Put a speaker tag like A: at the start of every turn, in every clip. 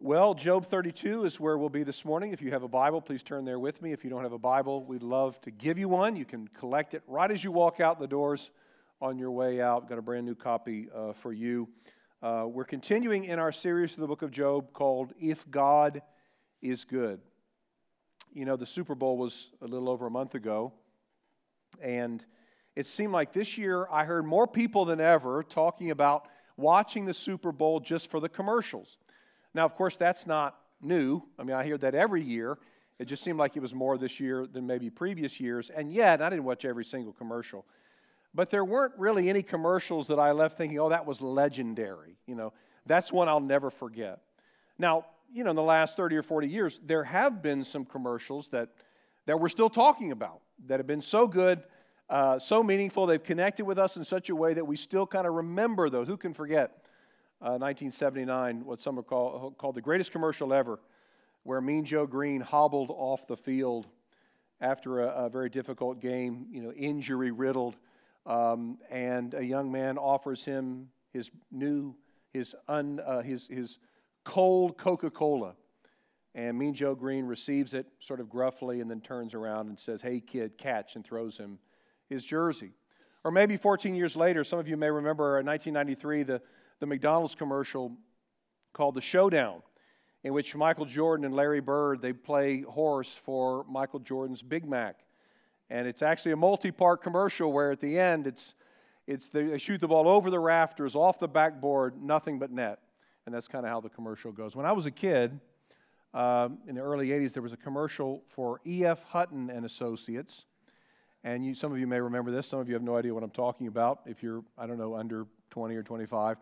A: Well, Job 32 is where we'll be this morning. If you have a Bible, please turn there with me. If you don't have a Bible, we'd love to give you one. You can collect it right as you walk out the doors on your way out. Got a brand new copy uh, for you. Uh, we're continuing in our series of the book of Job called If God is Good. You know, the Super Bowl was a little over a month ago, and it seemed like this year I heard more people than ever talking about watching the Super Bowl just for the commercials. Now, of course, that's not new. I mean, I hear that every year. It just seemed like it was more this year than maybe previous years. And yet, I didn't watch every single commercial. But there weren't really any commercials that I left thinking, oh, that was legendary. You know, that's one I'll never forget. Now, you know, in the last 30 or 40 years, there have been some commercials that, that we're still talking about that have been so good, uh, so meaningful. They've connected with us in such a way that we still kind of remember those. Who can forget? 1979, uh, what some call called the greatest commercial ever, where Mean Joe Greene hobbled off the field after a, a very difficult game, you know, injury riddled, um, and a young man offers him his new, his, un, uh, his, his cold Coca Cola. And Mean Joe Greene receives it sort of gruffly and then turns around and says, Hey, kid, catch, and throws him his jersey. Or maybe 14 years later, some of you may remember in 1993, the the McDonald's commercial called The Showdown, in which Michael Jordan and Larry Bird they play horse for Michael Jordan's Big Mac. And it's actually a multi-part commercial where at the end it's it's they shoot the ball over the rafters, off the backboard, nothing but net. And that's kind of how the commercial goes. When I was a kid, uh, in the early 80s, there was a commercial for E.F. Hutton and Associates. And you, some of you may remember this. Some of you have no idea what I'm talking about if you're, I don't know, under 20 or 25.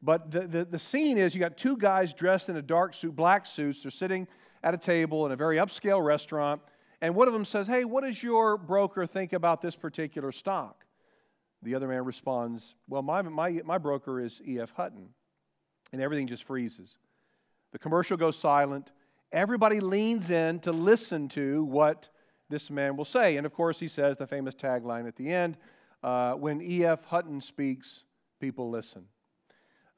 A: But the, the, the, scene is you got two guys dressed in a dark suit, black suits. They're sitting at a table in a very upscale restaurant. And one of them says, Hey, what does your broker think about this particular stock? The other man responds, Well, my, my, my broker is E.F. Hutton. And everything just freezes. The commercial goes silent. Everybody leans in to listen to what this man will say. And of course, he says the famous tagline at the end uh, When E.F. Hutton speaks, people listen.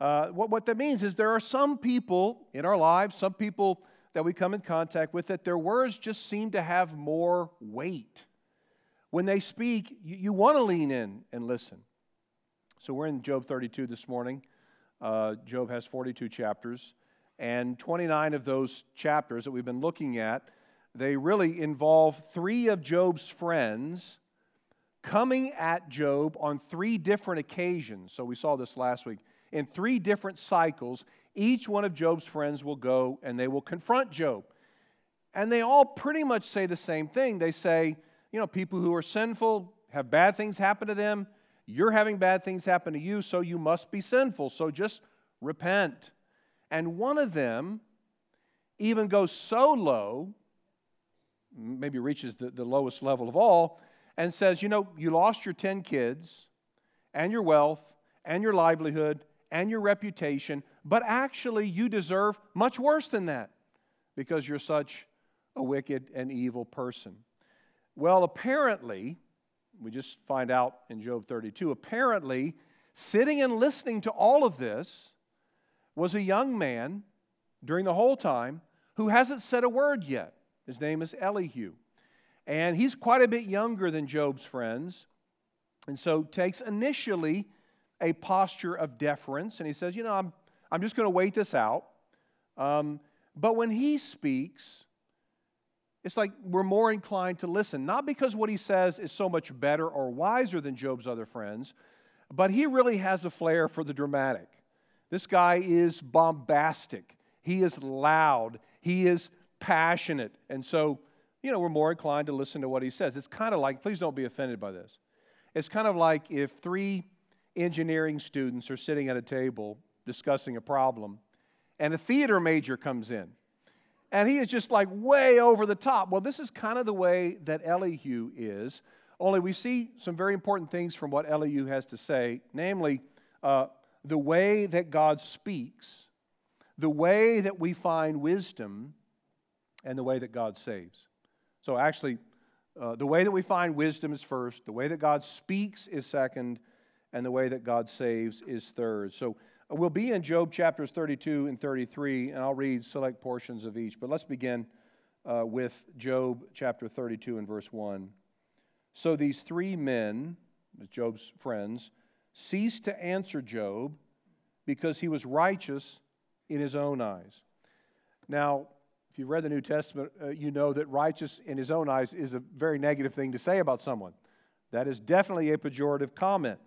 A: Uh, what, what that means is there are some people in our lives, some people that we come in contact with, that their words just seem to have more weight. When they speak, you, you want to lean in and listen. So we're in Job 32 this morning. Uh, Job has 42 chapters, and 29 of those chapters that we've been looking at, they really involve three of Job's friends coming at Job on three different occasions. So we saw this last week in three different cycles, each one of Job's friends will go and they will confront Job. And they all pretty much say the same thing. They say, you know, people who are sinful have bad things happen to them. You're having bad things happen to you, so you must be sinful. So just repent. And one of them even goes so low, maybe reaches the, the lowest level of all, and says, you know, you lost your 10 kids and your wealth and your livelihood and your reputation, but actually you deserve much worse than that because you're such a wicked and evil person. Well, apparently, we just find out in Job 32, apparently, sitting and listening to all of this was a young man during the whole time who hasn't said a word yet. His name is Elihu. And he's quite a bit younger than Job's friends, and so takes initially a posture of deference, and he says, You know, I'm, I'm just going to wait this out. Um, but when he speaks, it's like we're more inclined to listen, not because what he says is so much better or wiser than Job's other friends, but he really has a flair for the dramatic. This guy is bombastic, he is loud, he is passionate. And so, you know, we're more inclined to listen to what he says. It's kind of like, please don't be offended by this. It's kind of like if three engineering students are sitting at a table discussing a problem, and a theater major comes in. And he is just like way over the top. Well, this is kind of the way that Elihu is, only we see some very important things from what Elihu has to say, namely, uh, the way that God speaks, the way that we find wisdom, and the way that God saves. So, actually, uh, the way that we find wisdom is first, the way that God speaks is second, and the way that God saves is third. So uh, we'll be in Job chapters 32 and 33, and I'll read select portions of each. But let's begin uh, with Job chapter 32 and verse 1. So these three men, Job's friends, ceased to answer Job because he was righteous in his own eyes. Now, if you've read the New Testament, uh, you know that righteous in his own eyes is a very negative thing to say about someone. That is definitely a pejorative comment.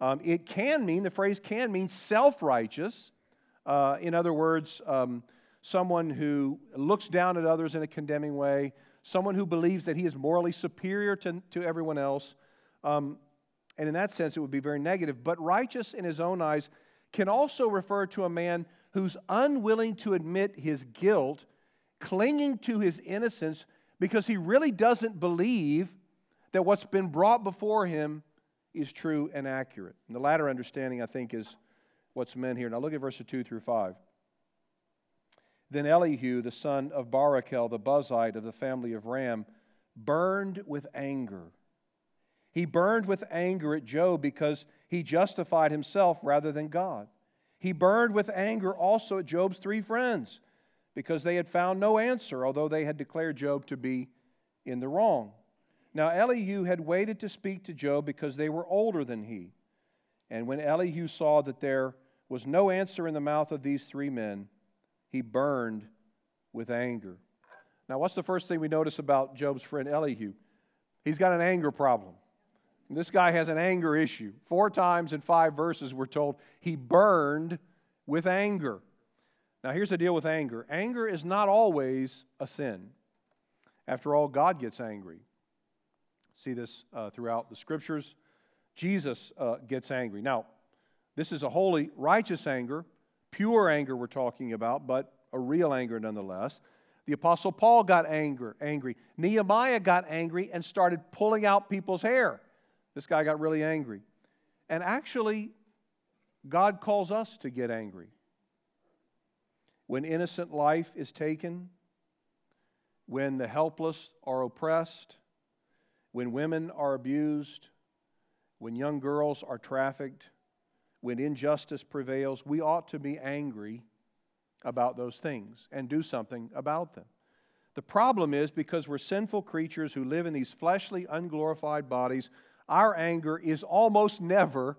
A: Um, it can mean, the phrase can mean self righteous. Uh, in other words, um, someone who looks down at others in a condemning way, someone who believes that he is morally superior to, to everyone else. Um, and in that sense, it would be very negative. But righteous in his own eyes can also refer to a man who's unwilling to admit his guilt, clinging to his innocence because he really doesn't believe that what's been brought before him is true and accurate. And the latter understanding, I think, is what's meant here. Now look at verses 2 through 5. Then Elihu, the son of Barachel, the Buzite of the family of Ram, burned with anger. He burned with anger at Job because he justified himself rather than God. He burned with anger also at Job's three friends because they had found no answer, although they had declared Job to be in the wrong. Now, Elihu had waited to speak to Job because they were older than he. And when Elihu saw that there was no answer in the mouth of these three men, he burned with anger. Now, what's the first thing we notice about Job's friend Elihu? He's got an anger problem. This guy has an anger issue. Four times in five verses, we're told he burned with anger. Now, here's the deal with anger anger is not always a sin. After all, God gets angry see this uh, throughout the scriptures. Jesus uh, gets angry. Now, this is a holy, righteous anger, pure anger we're talking about, but a real anger nonetheless. The apostle Paul got anger, angry. Nehemiah got angry and started pulling out people's hair. This guy got really angry. And actually, God calls us to get angry. When innocent life is taken, when the helpless are oppressed, when women are abused, when young girls are trafficked, when injustice prevails, we ought to be angry about those things and do something about them. The problem is because we're sinful creatures who live in these fleshly, unglorified bodies, our anger is almost never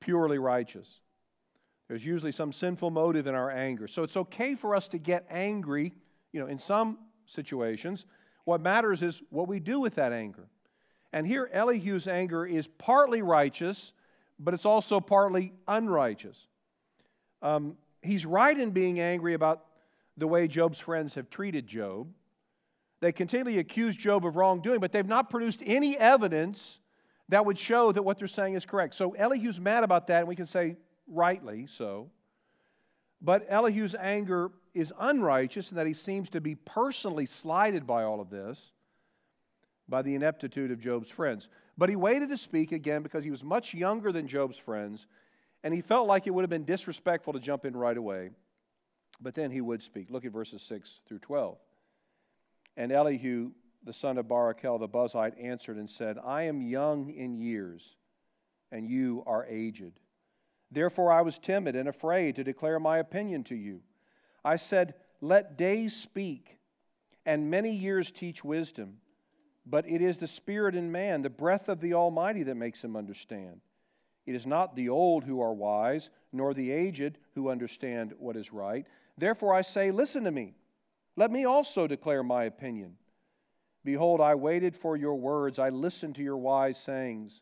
A: purely righteous. There's usually some sinful motive in our anger. So it's okay for us to get angry, you know, in some situations, what matters is what we do with that anger. And here, Elihu's anger is partly righteous, but it's also partly unrighteous. Um, he's right in being angry about the way Job's friends have treated Job. They continually accuse Job of wrongdoing, but they've not produced any evidence that would show that what they're saying is correct. So Elihu's mad about that, and we can say rightly so. But Elihu's anger is unrighteous and that he seems to be personally slighted by all of this, by the ineptitude of Job's friends. But he waited to speak again because he was much younger than Job's friends, and he felt like it would have been disrespectful to jump in right away. But then he would speak. Look at verses 6 through 12. And Elihu, the son of Barachel the Buzite, answered and said, I am young in years, and you are aged. Therefore, I was timid and afraid to declare my opinion to you. I said, Let days speak, and many years teach wisdom. But it is the Spirit in man, the breath of the Almighty, that makes him understand. It is not the old who are wise, nor the aged who understand what is right. Therefore, I say, Listen to me. Let me also declare my opinion. Behold, I waited for your words, I listened to your wise sayings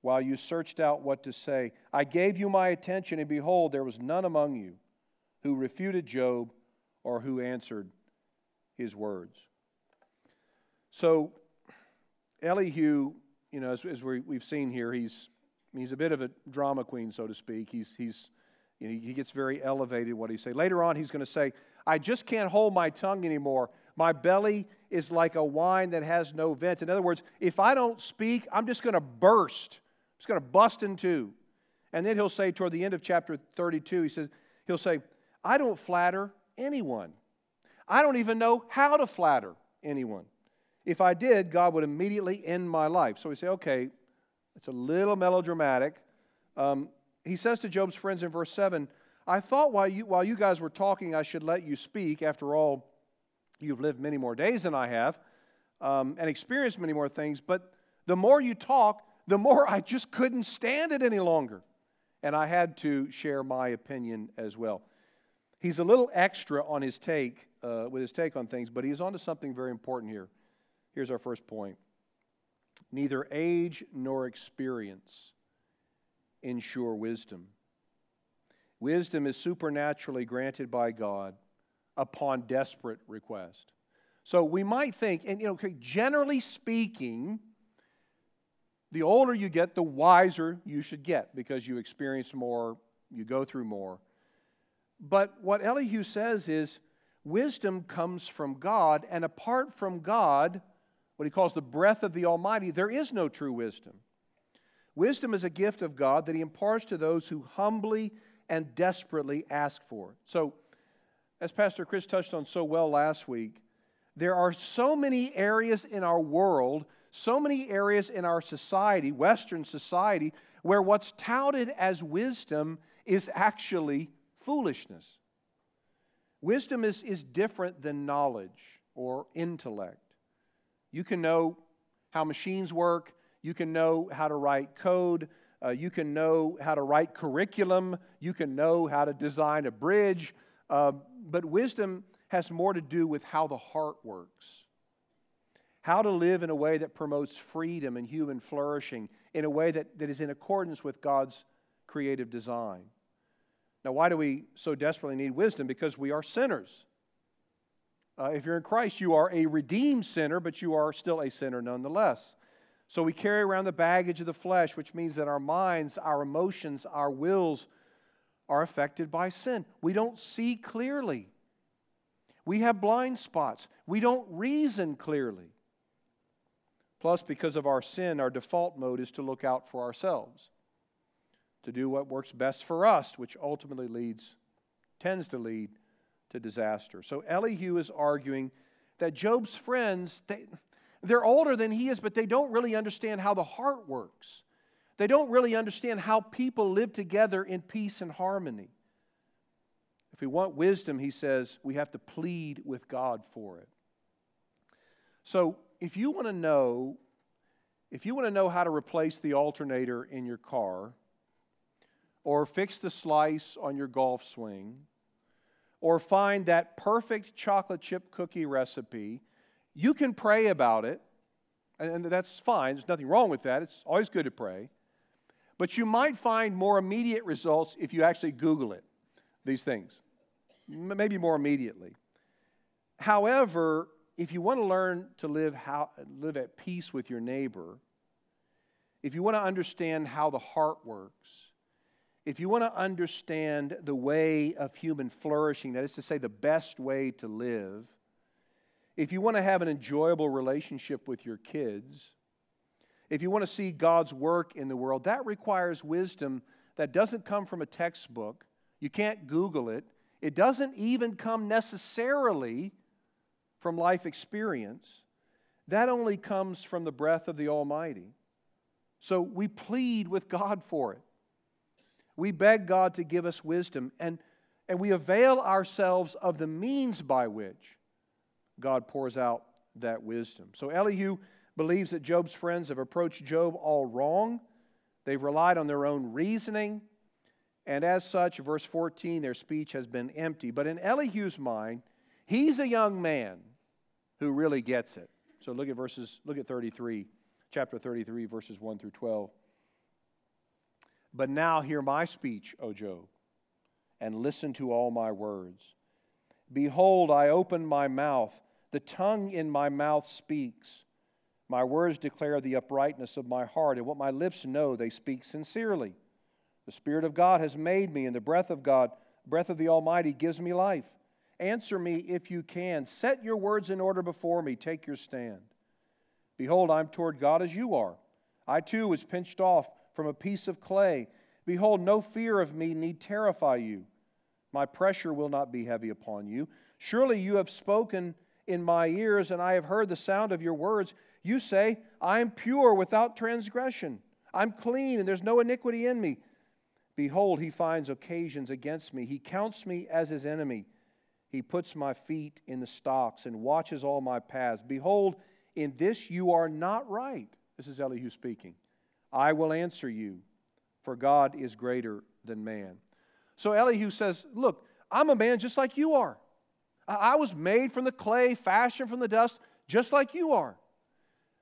A: while you searched out what to say. I gave you my attention, and behold, there was none among you who refuted Job or who answered his words. So, Elihu, you know, as, as we, have seen here, he's, he's a bit of a drama queen, so to speak. He's, he's, you know, he gets very elevated what he say. Later on, he's going to say, I just can't hold my tongue anymore. My belly is like a wine that has no vent. In other words, if I don't speak, I'm just going to burst. It's going to bust in two. And then he'll say toward the end of chapter 32, he says, he'll say, I don't flatter anyone. I don't even know how to flatter anyone. If I did, God would immediately end my life. So we say, okay, it's a little melodramatic, Um, he says to Job's friends in verse 7 I thought while you, while you guys were talking, I should let you speak. After all, you've lived many more days than I have um, and experienced many more things. But the more you talk, the more I just couldn't stand it any longer. And I had to share my opinion as well. He's a little extra on his take, uh, with his take on things, but he's onto something very important here. Here's our first point neither age nor experience ensure wisdom. Wisdom is supernaturally granted by God upon desperate request. So we might think, and you know, generally speaking, the older you get, the wiser you should get because you experience more, you go through more. But what Elihu says is wisdom comes from God, and apart from God, what he calls the breath of the Almighty, there is no true wisdom. Wisdom is a gift of God that he imparts to those who humbly and desperately ask for it. So, as Pastor Chris touched on so well last week, there are so many areas in our world, so many areas in our society, Western society, where what's touted as wisdom is actually foolishness. Wisdom is, is different than knowledge or intellect. You can know how machines work, you can know how to write code, uh, you can know how to write curriculum, you can know how to design a bridge, uh, but wisdom has more to do with how the heart works. How to live in a way that promotes freedom and human flourishing, in a way that, that is in accordance with God's creative design. Now, why do we so desperately need wisdom? Because we are sinners. Uh, if you're in Christ, you are a redeemed sinner, but you are still a sinner nonetheless. So we carry around the baggage of the flesh, which means that our minds, our emotions, our wills are affected by sin. We don't see clearly. We have blind spots. We don't reason clearly. Plus, because of our sin, our default mode is to look out for ourselves to do what works best for us, which ultimately leads, tends to lead to disaster. So Elihu is arguing that Job's friends, they, they're older than he is, but they don't really understand how the heart works. They don't really understand how people live together in peace and harmony. If we want wisdom, he says, we have to plead with God for it. So if you want to know, if you want to know how to replace the alternator in your car, or fix the slice on your golf swing, or find that perfect chocolate chip cookie recipe, you can pray about it, and that's fine. There's nothing wrong with that. It's always good to pray. But you might find more immediate results if you actually Google it, these things, maybe more immediately. However, if you want to learn to live, how, live at peace with your neighbor, if you want to understand how the heart works, if you want to understand the way of human flourishing, that is to say, the best way to live, if you want to have an enjoyable relationship with your kids, if you want to see God's work in the world, that requires wisdom that doesn't come from a textbook. You can't Google it. It doesn't even come necessarily from life experience. That only comes from the breath of the Almighty. So we plead with God for it. We beg God to give us wisdom, and, and we avail ourselves of the means by which God pours out that wisdom. So Elihu believes that Job's friends have approached Job all wrong. They've relied on their own reasoning, and as such, verse 14, their speech has been empty. But in Elihu's mind, he's a young man who really gets it. So look at verses, look at 33, chapter 33, verses 1 through 12. But now hear my speech, O Job, and listen to all my words. Behold, I open my mouth, the tongue in my mouth speaks. My words declare the uprightness of my heart, and what my lips know, they speak sincerely. The Spirit of God has made me, and the breath of God, breath of the Almighty, gives me life. Answer me if you can. Set your words in order before me. Take your stand. Behold, I'm toward God as you are. I too was pinched off from a piece of clay. Behold, no fear of me need terrify you. My pressure will not be heavy upon you. Surely you have spoken in my ears, and I have heard the sound of your words. You say, I am pure without transgression. I'm clean, and there's no iniquity in me. Behold, he finds occasions against me. He counts me as his enemy. He puts my feet in the stocks and watches all my paths. Behold, in this you are not right. This is Elihu speaking. I will answer you, for God is greater than man. So Elihu says, Look, I'm a man just like you are. I was made from the clay, fashioned from the dust, just like you are.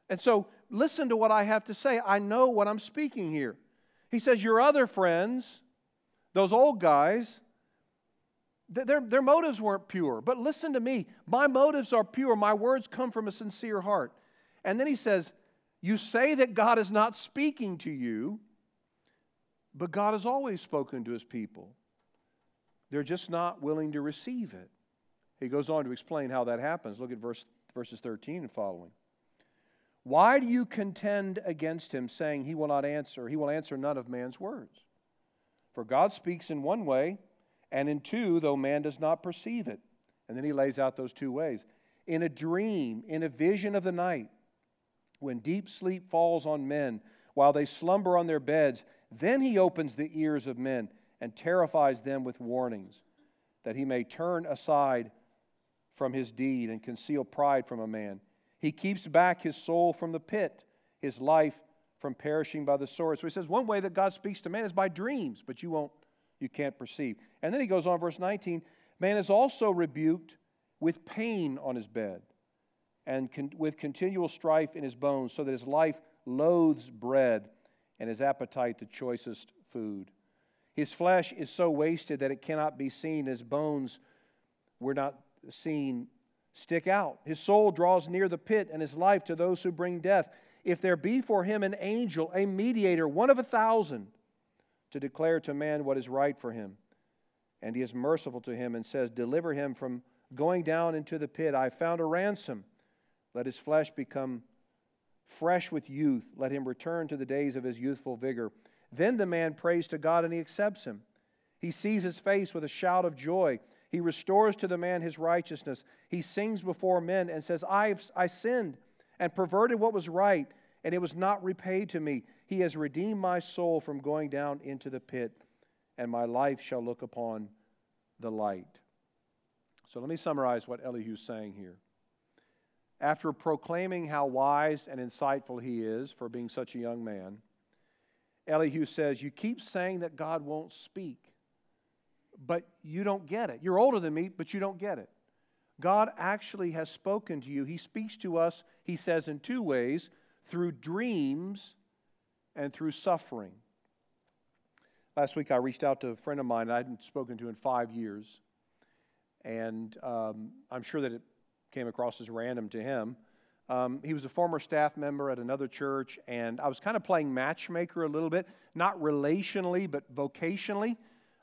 A: And so listen to what I have to say. I know what I'm speaking here. He says, Your other friends, those old guys, their, their motives weren't pure. But listen to me. My motives are pure. My words come from a sincere heart. And then he says, You say that God is not speaking to you, but God has always spoken to his people. They're just not willing to receive it. He goes on to explain how that happens. Look at verse, verses 13 and following. Why do you contend against him, saying he will not answer? He will answer none of man's words. For God speaks in one way and in two, though man does not perceive it. And then he lays out those two ways. In a dream, in a vision of the night, when deep sleep falls on men, while they slumber on their beds, then he opens the ears of men and terrifies them with warnings, that he may turn aside from his deed and conceal pride from a man. He keeps back his soul from the pit, his life from perishing by the sword. So he says one way that God speaks to man is by dreams, but you won't you can't perceive. And then he goes on, verse 19 man is also rebuked with pain on his bed and con- with continual strife in his bones, so that his life loathes bread and his appetite the choicest food. His flesh is so wasted that it cannot be seen, his bones were not seen stick out. His soul draws near the pit, and his life to those who bring death. If there be for him an angel, a mediator, one of a thousand, to declare to man what is right for him. And he is merciful to him and says, Deliver him from going down into the pit. I found a ransom. Let his flesh become fresh with youth. Let him return to the days of his youthful vigor. Then the man prays to God and he accepts him. He sees his face with a shout of joy. He restores to the man his righteousness. He sings before men and says, I, I sinned and perverted what was right, and it was not repaid to me. He has redeemed my soul from going down into the pit, and my life shall look upon the light. So let me summarize what Elihu's saying here. After proclaiming how wise and insightful he is for being such a young man, Elihu says, You keep saying that God won't speak, but you don't get it. You're older than me, but you don't get it. God actually has spoken to you. He speaks to us, he says, in two ways through dreams and through suffering. Last week, I reached out to a friend of mine I hadn't spoken to in five years, and um, I'm sure that it came across as random to him. Um, he was a former staff member at another church, and I was kind of playing matchmaker a little bit, not relationally, but vocationally.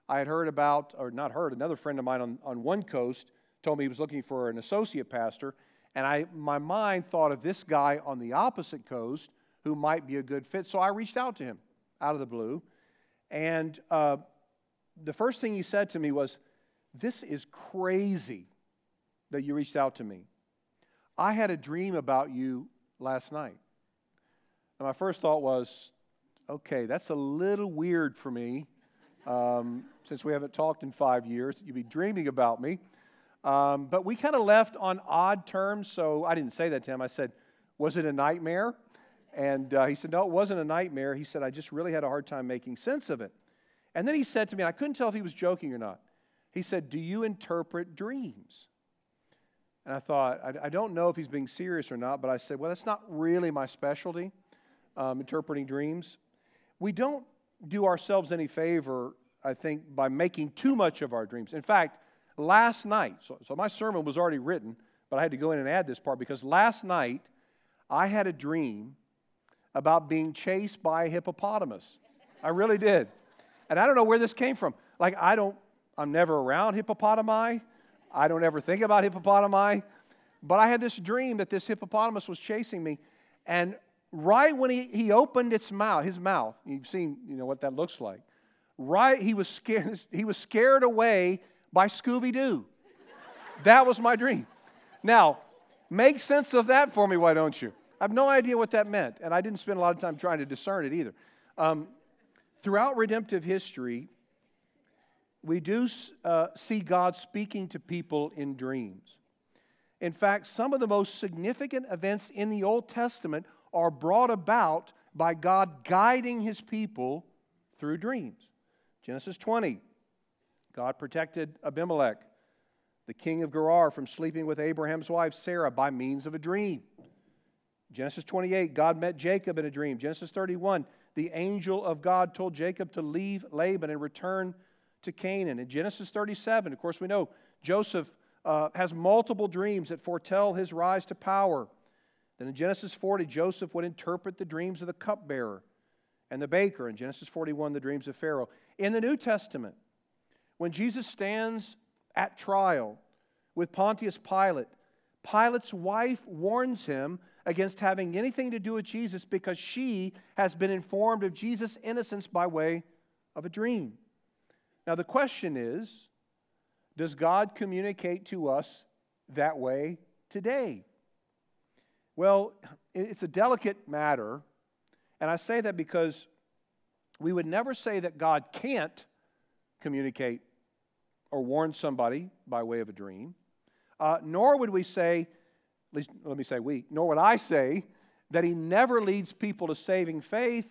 A: I had heard about, or not heard, another friend of mine on, on one coast told me he was looking for an associate pastor, and I, my mind thought of this guy on the opposite coast who might be a good fit. So I reached out to him out of the blue. And uh, the first thing he said to me was, This is crazy that you reached out to me. I had a dream about you last night. And my first thought was, okay, that's a little weird for me um, since we haven't talked in five years. You'd be dreaming about me. Um, but we kind of left on odd terms, so I didn't say that to him. I said, Was it a nightmare? And uh, he said, No, it wasn't a nightmare. He said, I just really had a hard time making sense of it. And then he said to me, I couldn't tell if he was joking or not. He said, Do you interpret dreams? And I thought, I, I don't know if he's being serious or not, but I said, Well, that's not really my specialty, um, interpreting dreams. We don't do ourselves any favor, I think, by making too much of our dreams. In fact, last night, so, so my sermon was already written, but I had to go in and add this part because last night I had a dream about being chased by a hippopotamus. I really did. And I don't know where this came from. Like, I don't, I'm never around hippopotami. I don't ever think about hippopotami. But I had this dream that this hippopotamus was chasing me. And right when he, he opened its mouth, his mouth, you've seen, you know, what that looks like. Right, he was scared, he was scared away by Scooby Doo. That was my dream. Now, make sense of that for me, why don't you? I have no idea what that meant, and I didn't spend a lot of time trying to discern it either. Um, throughout redemptive history, we do uh, see God speaking to people in dreams. In fact, some of the most significant events in the Old Testament are brought about by God guiding his people through dreams. Genesis 20, God protected Abimelech, the king of Gerar, from sleeping with Abraham's wife Sarah by means of a dream. Genesis 28, God met Jacob in a dream. Genesis 31, the angel of God told Jacob to leave Laban and return to Canaan. In Genesis 37, of course, we know Joseph uh, has multiple dreams that foretell his rise to power. Then in Genesis 40, Joseph would interpret the dreams of the cupbearer and the baker. In Genesis 41, the dreams of Pharaoh. In the New Testament, when Jesus stands at trial with Pontius Pilate, Pilate's wife warns him against having anything to do with Jesus because she has been informed of Jesus' innocence by way of a dream. Now, the question is does God communicate to us that way today? Well, it's a delicate matter, and I say that because we would never say that God can't communicate or warn somebody by way of a dream, uh, nor would we say, at least let me say we, nor would I say that He never leads people to saving faith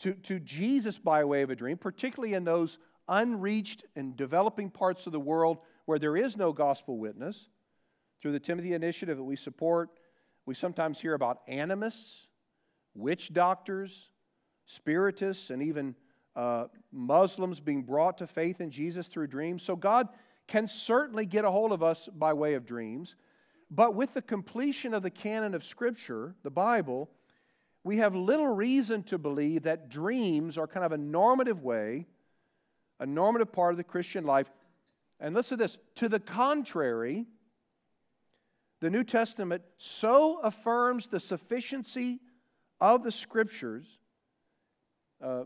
A: to, to Jesus by way of a dream, particularly in those unreached and developing parts of the world where there is no gospel witness. Through the Timothy Initiative that we support, we sometimes hear about animists, witch doctors, spiritists, and even uh, Muslims being brought to faith in Jesus through dreams. So God can certainly get a hold of us by way of dreams. But with the completion of the canon of Scripture, the Bible, we have little reason to believe that dreams are kind of a normative way a normative part of the Christian life. And listen to this to the contrary, the New Testament so affirms the sufficiency of the Scriptures uh,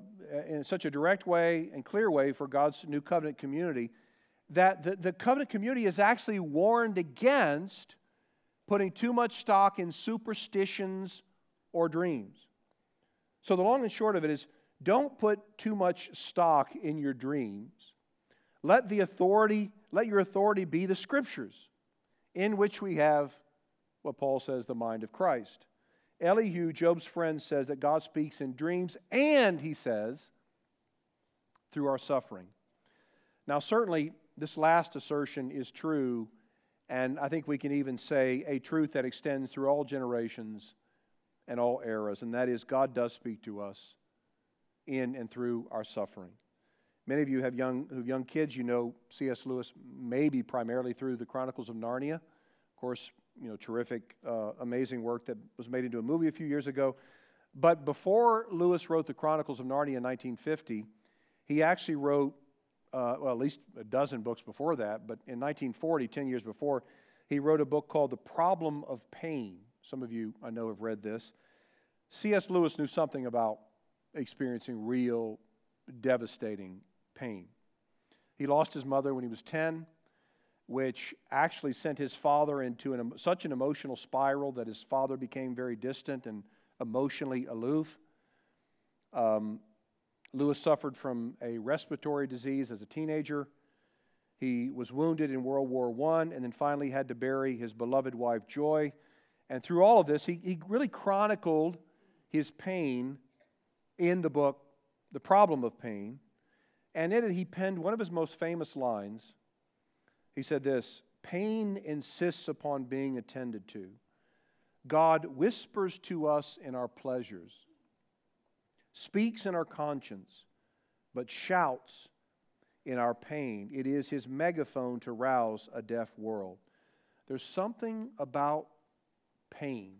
A: in such a direct way and clear way for God's new covenant community that the, the covenant community is actually warned against putting too much stock in superstitions or dreams. So, the long and short of it is don't put too much stock in your dreams. Let the authority, let your authority be the scriptures, in which we have what Paul says the mind of Christ. Elihu, Job's friend, says that God speaks in dreams, and he says, through our suffering. Now, certainly, this last assertion is true, and I think we can even say a truth that extends through all generations and all eras, and that is God does speak to us in and through our suffering. Many of you have young, who have young kids. You know C.S. Lewis maybe primarily through the Chronicles of Narnia. Of course, you know, terrific, uh, amazing work that was made into a movie a few years ago. But before Lewis wrote the Chronicles of Narnia in 1950, he actually wrote, uh, well, at least a dozen books before that. But in 1940, 10 years before, he wrote a book called The Problem of Pain. Some of you, I know, have read this. C.S. Lewis knew something about experiencing real devastating pain. He lost his mother when he was 10, which actually sent his father into an, such an emotional spiral that his father became very distant and emotionally aloof. Um, Lewis suffered from a respiratory disease as a teenager. He was wounded in World War I and then finally had to bury his beloved wife, Joy. And through all of this, he, he really chronicled his pain in the book, The Problem of Pain. And in it, he penned one of his most famous lines. He said this Pain insists upon being attended to. God whispers to us in our pleasures, speaks in our conscience, but shouts in our pain. It is his megaphone to rouse a deaf world. There's something about pain.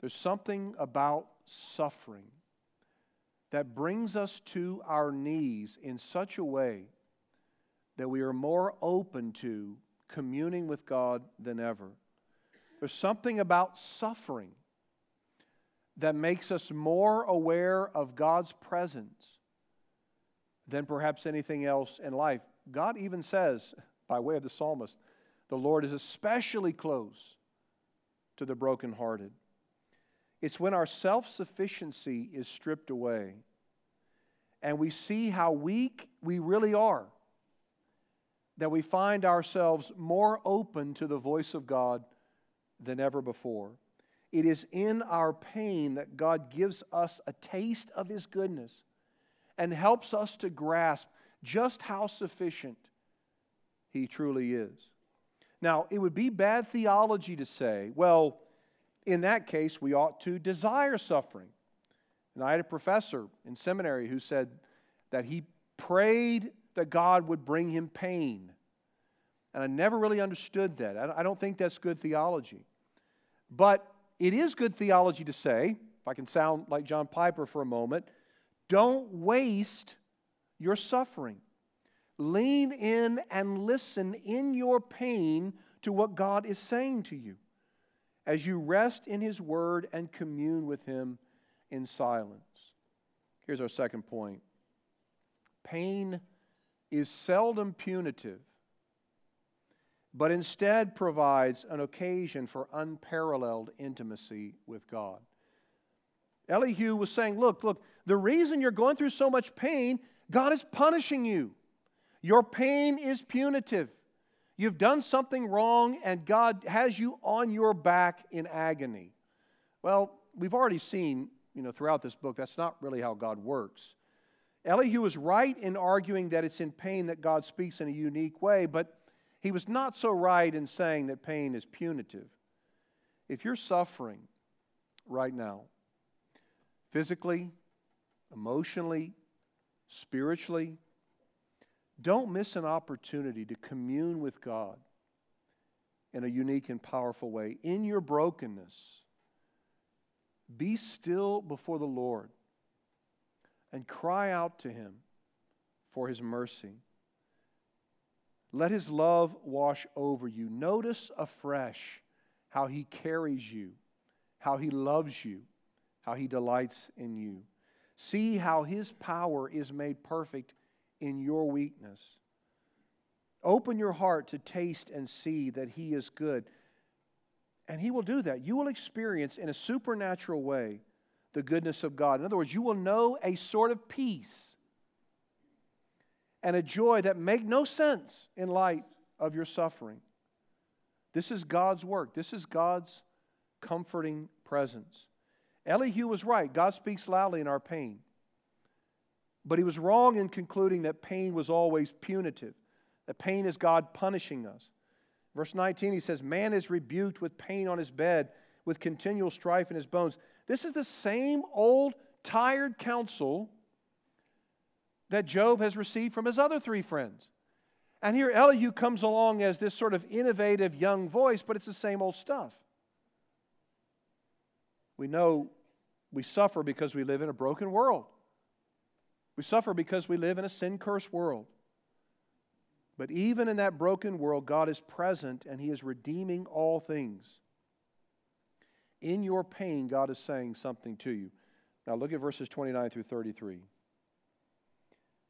A: There's something about suffering that brings us to our knees in such a way that we are more open to communing with God than ever. There's something about suffering that makes us more aware of God's presence than perhaps anything else in life. God even says, by way of the psalmist, the Lord is especially close to the brokenhearted. It's when our self sufficiency is stripped away and we see how weak we really are, that we find ourselves more open to the voice of God than ever before. It is in our pain that God gives us a taste of His goodness and helps us to grasp just how sufficient He truly is. Now, it would be bad theology to say, well, in that case, we ought to desire suffering. And I had a professor in seminary who said that he prayed that God would bring him pain. And I never really understood that. I don't think that's good theology. But it is good theology to say, if I can sound like John Piper for a moment, don't waste your suffering. Lean in and listen in your pain to what God is saying to you as you rest in His Word and commune with Him in silence. Here's our second point pain is seldom punitive, but instead provides an occasion for unparalleled intimacy with God. Elihu was saying, Look, look, the reason you're going through so much pain, God is punishing you. Your pain is punitive. You've done something wrong, and God has you on your back in agony. Well, we've already seen you know, throughout this book, that's not really how God works. Elihu was right in arguing that it's in pain that God speaks in a unique way, but he was not so right in saying that pain is punitive. If you're suffering right now, physically, emotionally, spiritually, don't miss an opportunity to commune with God in a unique and powerful way. In your brokenness, be still before the Lord and cry out to Him for His mercy. Let His love wash over you. Notice afresh how He carries you, how He loves you, how He delights in you. See how His power is made perfect in your weakness. Open your heart to taste and see that He is good. And He will do that. You will experience in a supernatural way the goodness of God. In other words, you will know a sort of peace and a joy that make no sense in light of your suffering. This is God's work, this is God's comforting presence. Elihu was right. God speaks loudly in our pain. But he was wrong in concluding that pain was always punitive, that pain is God punishing us. Verse 19, he says, Man is rebuked with pain on his bed, with continual strife in his bones. This is the same old, tired counsel that Job has received from his other three friends. And here Elihu comes along as this sort of innovative young voice, but it's the same old stuff. We know we suffer because we live in a broken world. We suffer because we live in a sin cursed world. But even in that broken world, God is present and He is redeeming all things. In your pain, God is saying something to you. Now look at verses 29 through 33.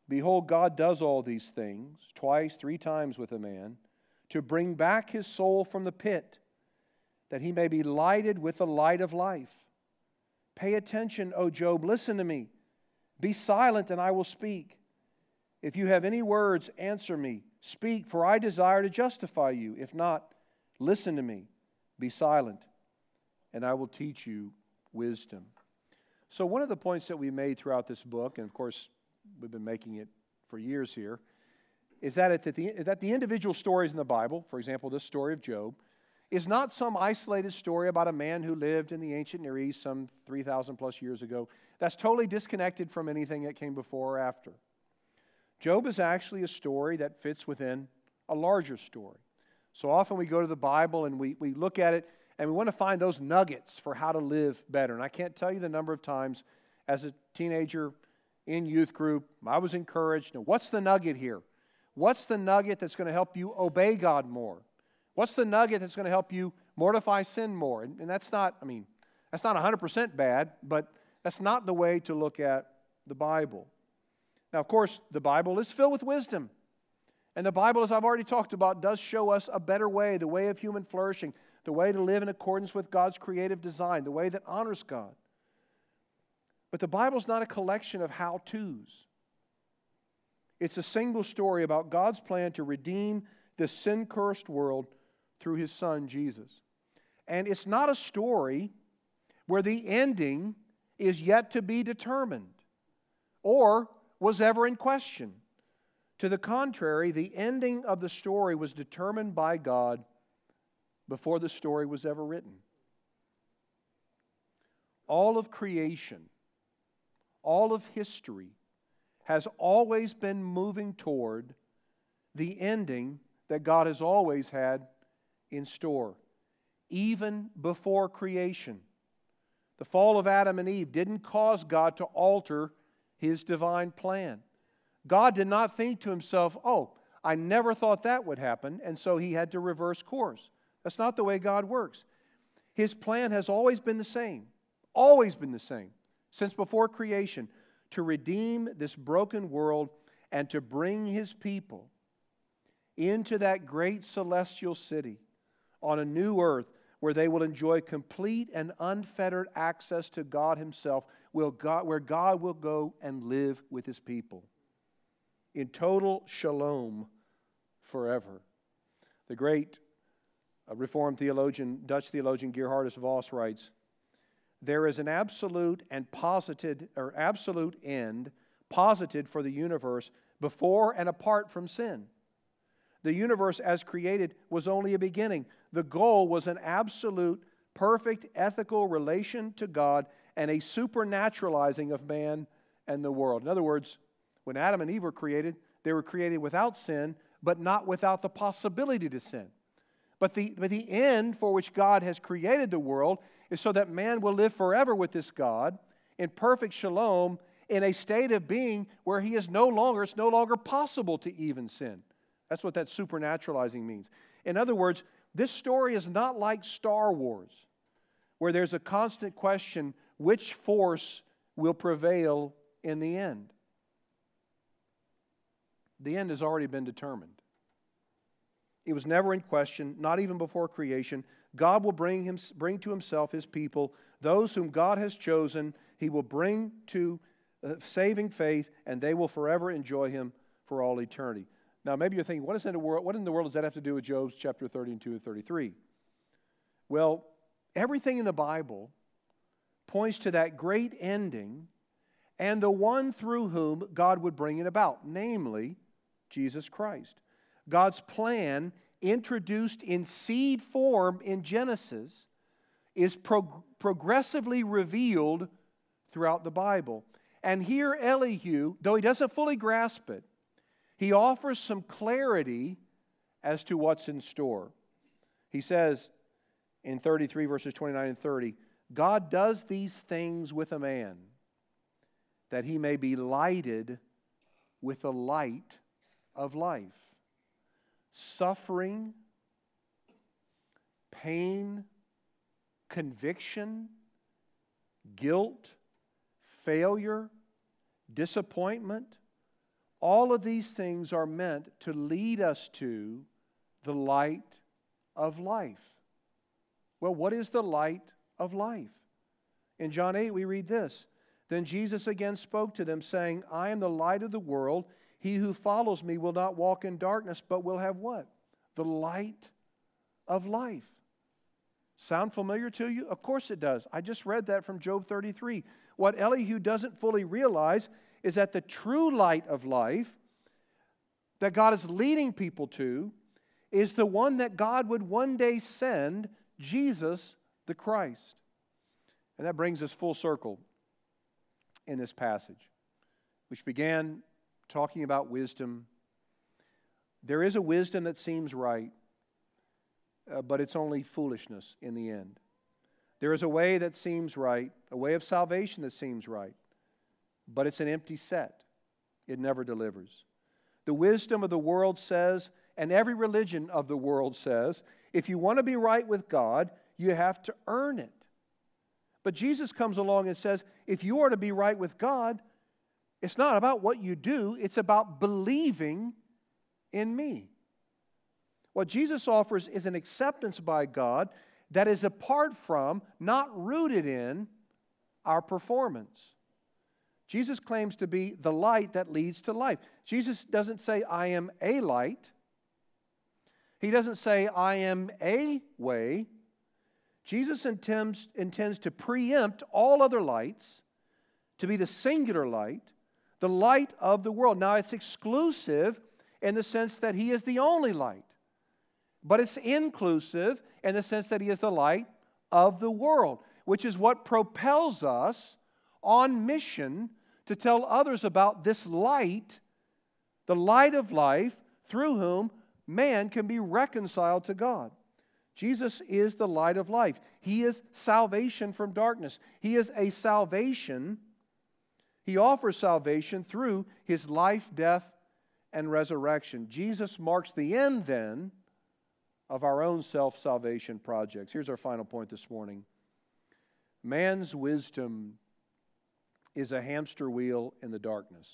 A: Behold, God does all these things twice, three times with a man to bring back his soul from the pit, that he may be lighted with the light of life. Pay attention, O Job, listen to me. Be silent, and I will speak. If you have any words, answer me. Speak, for I desire to justify you. If not, listen to me. Be silent, and I will teach you wisdom. So, one of the points that we made throughout this book, and of course, we've been making it for years here, is that, at the, that the individual stories in the Bible, for example, this story of Job, is not some isolated story about a man who lived in the ancient Near East some 3,000 plus years ago. That's totally disconnected from anything that came before or after. Job is actually a story that fits within a larger story. So often we go to the Bible and we, we look at it and we want to find those nuggets for how to live better. And I can't tell you the number of times as a teenager in youth group, I was encouraged. Now, what's the nugget here? What's the nugget that's going to help you obey God more? What's the nugget that's going to help you mortify sin more? And, and that's not, I mean, that's not 100% bad, but that's not the way to look at the Bible. Now, of course, the Bible is filled with wisdom. And the Bible, as I've already talked about, does show us a better way, the way of human flourishing, the way to live in accordance with God's creative design, the way that honors God. But the Bible is not a collection of how to's. It's a single story about God's plan to redeem this sin cursed world through his son, Jesus. And it's not a story where the ending is yet to be determined or was ever in question. To the contrary, the ending of the story was determined by God before the story was ever written. All of creation, all of history has always been moving toward the ending that God has always had in store, even before creation. The fall of Adam and Eve didn't cause God to alter his divine plan. God did not think to himself, oh, I never thought that would happen, and so he had to reverse course. That's not the way God works. His plan has always been the same, always been the same, since before creation, to redeem this broken world and to bring his people into that great celestial city on a new earth where they will enjoy complete and unfettered access to God Himself, where God will go and live with His people in total shalom forever. The great uh, Reformed theologian, Dutch theologian Geerhardus Vos writes, there is an absolute and posited or absolute end posited for the universe before and apart from sin. The universe as created was only a beginning. The goal was an absolute, perfect ethical relation to God and a supernaturalizing of man and the world. In other words, when Adam and Eve were created, they were created without sin, but not without the possibility to sin. But the, but the end for which God has created the world is so that man will live forever with this God in perfect shalom in a state of being where he is no longer, it's no longer possible to even sin. That's what that supernaturalizing means. In other words, this story is not like Star Wars, where there's a constant question which force will prevail in the end. The end has already been determined. It was never in question, not even before creation. God will bring, him, bring to himself his people, those whom God has chosen, he will bring to uh, saving faith, and they will forever enjoy him for all eternity. Now, maybe you're thinking, what, is in the world, what in the world does that have to do with Job's chapter 32 and 33? Well, everything in the Bible points to that great ending and the one through whom God would bring it about, namely Jesus Christ. God's plan, introduced in seed form in Genesis, is prog- progressively revealed throughout the Bible. And here, Elihu, though he doesn't fully grasp it, he offers some clarity as to what's in store. He says in 33, verses 29 and 30, God does these things with a man that he may be lighted with the light of life. Suffering, pain, conviction, guilt, failure, disappointment, all of these things are meant to lead us to the light of life. Well, what is the light of life? In John 8, we read this Then Jesus again spoke to them, saying, I am the light of the world. He who follows me will not walk in darkness, but will have what? The light of life. Sound familiar to you? Of course it does. I just read that from Job 33. What Elihu doesn't fully realize is that the true light of life that God is leading people to is the one that God would one day send, Jesus the Christ. And that brings us full circle in this passage, which began talking about wisdom. There is a wisdom that seems right, uh, but it's only foolishness in the end. There is a way that seems right, a way of salvation that seems right, but it's an empty set. It never delivers. The wisdom of the world says, and every religion of the world says, if you want to be right with God, you have to earn it. But Jesus comes along and says, if you are to be right with God, it's not about what you do, it's about believing in me. What Jesus offers is an acceptance by God that is apart from, not rooted in, our performance. Jesus claims to be the light that leads to life. Jesus doesn't say, I am a light. He doesn't say, I am a way. Jesus intends, intends to preempt all other lights to be the singular light, the light of the world. Now, it's exclusive in the sense that He is the only light, but it's inclusive in the sense that He is the light of the world, which is what propels us on mission to tell others about this light, the light of life, through whom man can be reconciled to God. Jesus is the light of life. He is salvation from darkness. He is a salvation. He offers salvation through his life, death, and resurrection. Jesus marks the end then of our own self salvation projects. Here's our final point this morning man's wisdom is a hamster wheel in the darkness.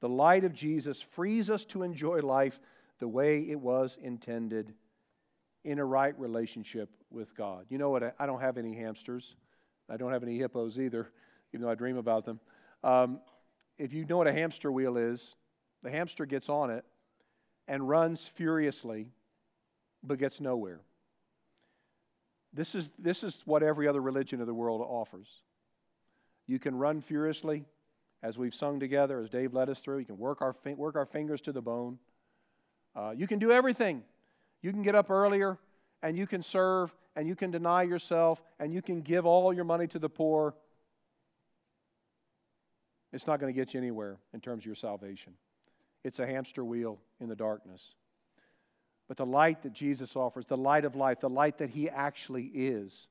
A: The light of Jesus frees us to enjoy life the way it was intended in a right relationship with God. You know what? I don't have any hamsters. I don't have any hippos either, even though I dream about them. Um, if you know what a hamster wheel is, the hamster gets on it and runs furiously, but gets nowhere. This is, this is what every other religion of the world offers. You can run furiously, as we've sung together, as Dave led us through. You can work our, work our fingers to the bone. Uh, you can do everything. You can get up earlier and you can serve and you can deny yourself and you can give all your money to the poor. It's not going to get you anywhere in terms of your salvation. It's a hamster wheel in the darkness. But the light that Jesus offers, the light of life, the light that He actually is,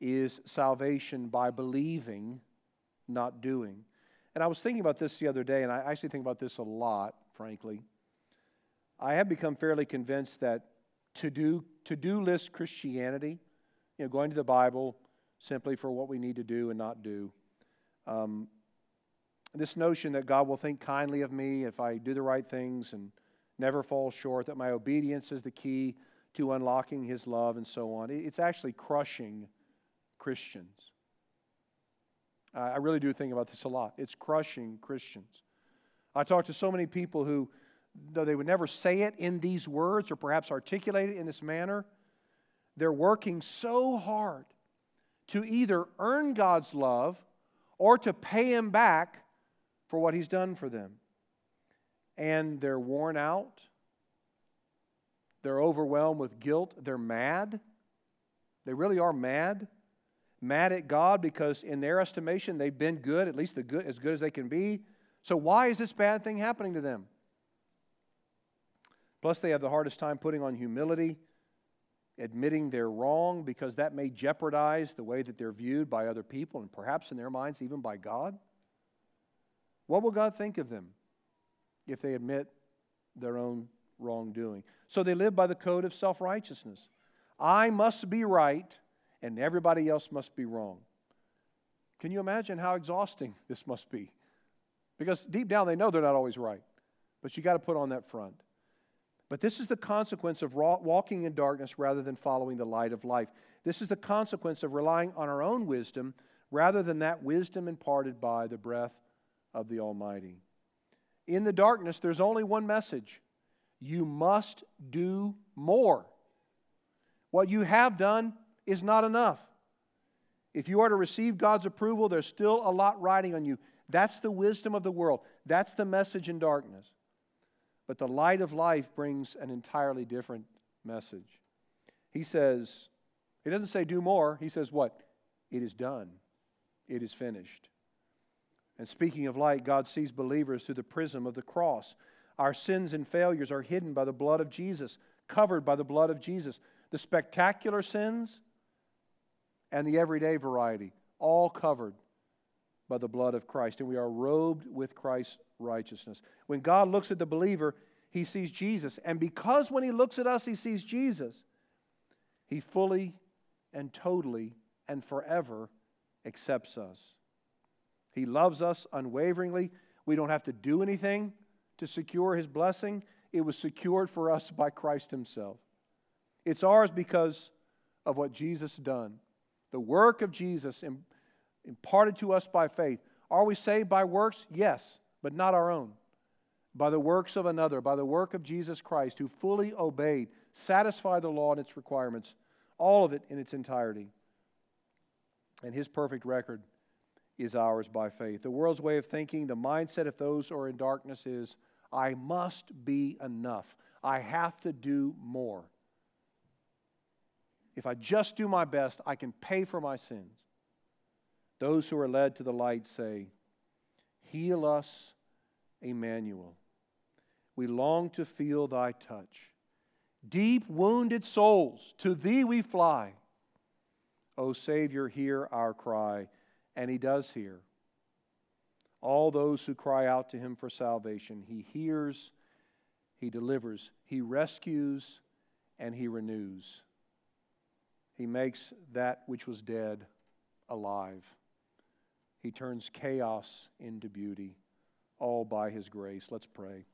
A: is salvation by believing, not doing. And I was thinking about this the other day, and I actually think about this a lot, frankly. I have become fairly convinced that to do to do list Christianity, you know, going to the Bible simply for what we need to do and not do. Um, this notion that God will think kindly of me if I do the right things and never fall short, that my obedience is the key to unlocking His love and so on. It's actually crushing Christians. I really do think about this a lot. It's crushing Christians. I talk to so many people who, though they would never say it in these words or perhaps articulate it in this manner, they're working so hard to either earn God's love or to pay Him back for what He's done for them. And they're worn out, they're overwhelmed with guilt, they're mad. They really are mad mad at God because, in their estimation, they've been good, at least the good, as good as they can be. So, why is this bad thing happening to them? Plus, they have the hardest time putting on humility, admitting they're wrong, because that may jeopardize the way that they're viewed by other people and perhaps in their minds, even by God. What will God think of them if they admit their own wrongdoing? So, they live by the code of self righteousness. I must be right and everybody else must be wrong. Can you imagine how exhausting this must be? Because deep down they know they're not always right, but you got to put on that front. But this is the consequence of walking in darkness rather than following the light of life. This is the consequence of relying on our own wisdom rather than that wisdom imparted by the breath of the Almighty. In the darkness, there's only one message you must do more. What you have done is not enough. If you are to receive God's approval, there's still a lot riding on you. That's the wisdom of the world. That's the message in darkness. But the light of life brings an entirely different message. He says, he doesn't say do more. He says what? It is done. It is finished. And speaking of light, God sees believers through the prism of the cross. Our sins and failures are hidden by the blood of Jesus, covered by the blood of Jesus. The spectacular sins, and the everyday variety, all covered by the blood of Christ. And we are robed with Christ's righteousness. When God looks at the believer, he sees Jesus. And because when he looks at us, he sees Jesus, he fully and totally and forever accepts us. He loves us unwaveringly. We don't have to do anything to secure his blessing. It was secured for us by Christ himself. It's ours because of what Jesus done the work of Jesus imparted to us by faith, Are we saved by works? Yes, but not our own. By the works of another, by the work of Jesus Christ, who fully obeyed, satisfied the law and its requirements, all of it in its entirety. And his perfect record is ours by faith. The world's way of thinking, the mindset of those who are in darkness is I must be enough. I have to do more. If I just do my best, I can pay for my sins. Those who are led to the light say, Heal us, Emmanuel. We long to feel thy touch. Deep wounded souls, to thee we fly. O Savior, hear our cry. And he does hear. All those who cry out to him for salvation, he hears, he delivers, he rescues, and he renews. He makes that which was dead alive. He turns chaos into beauty, all by his grace. Let's pray.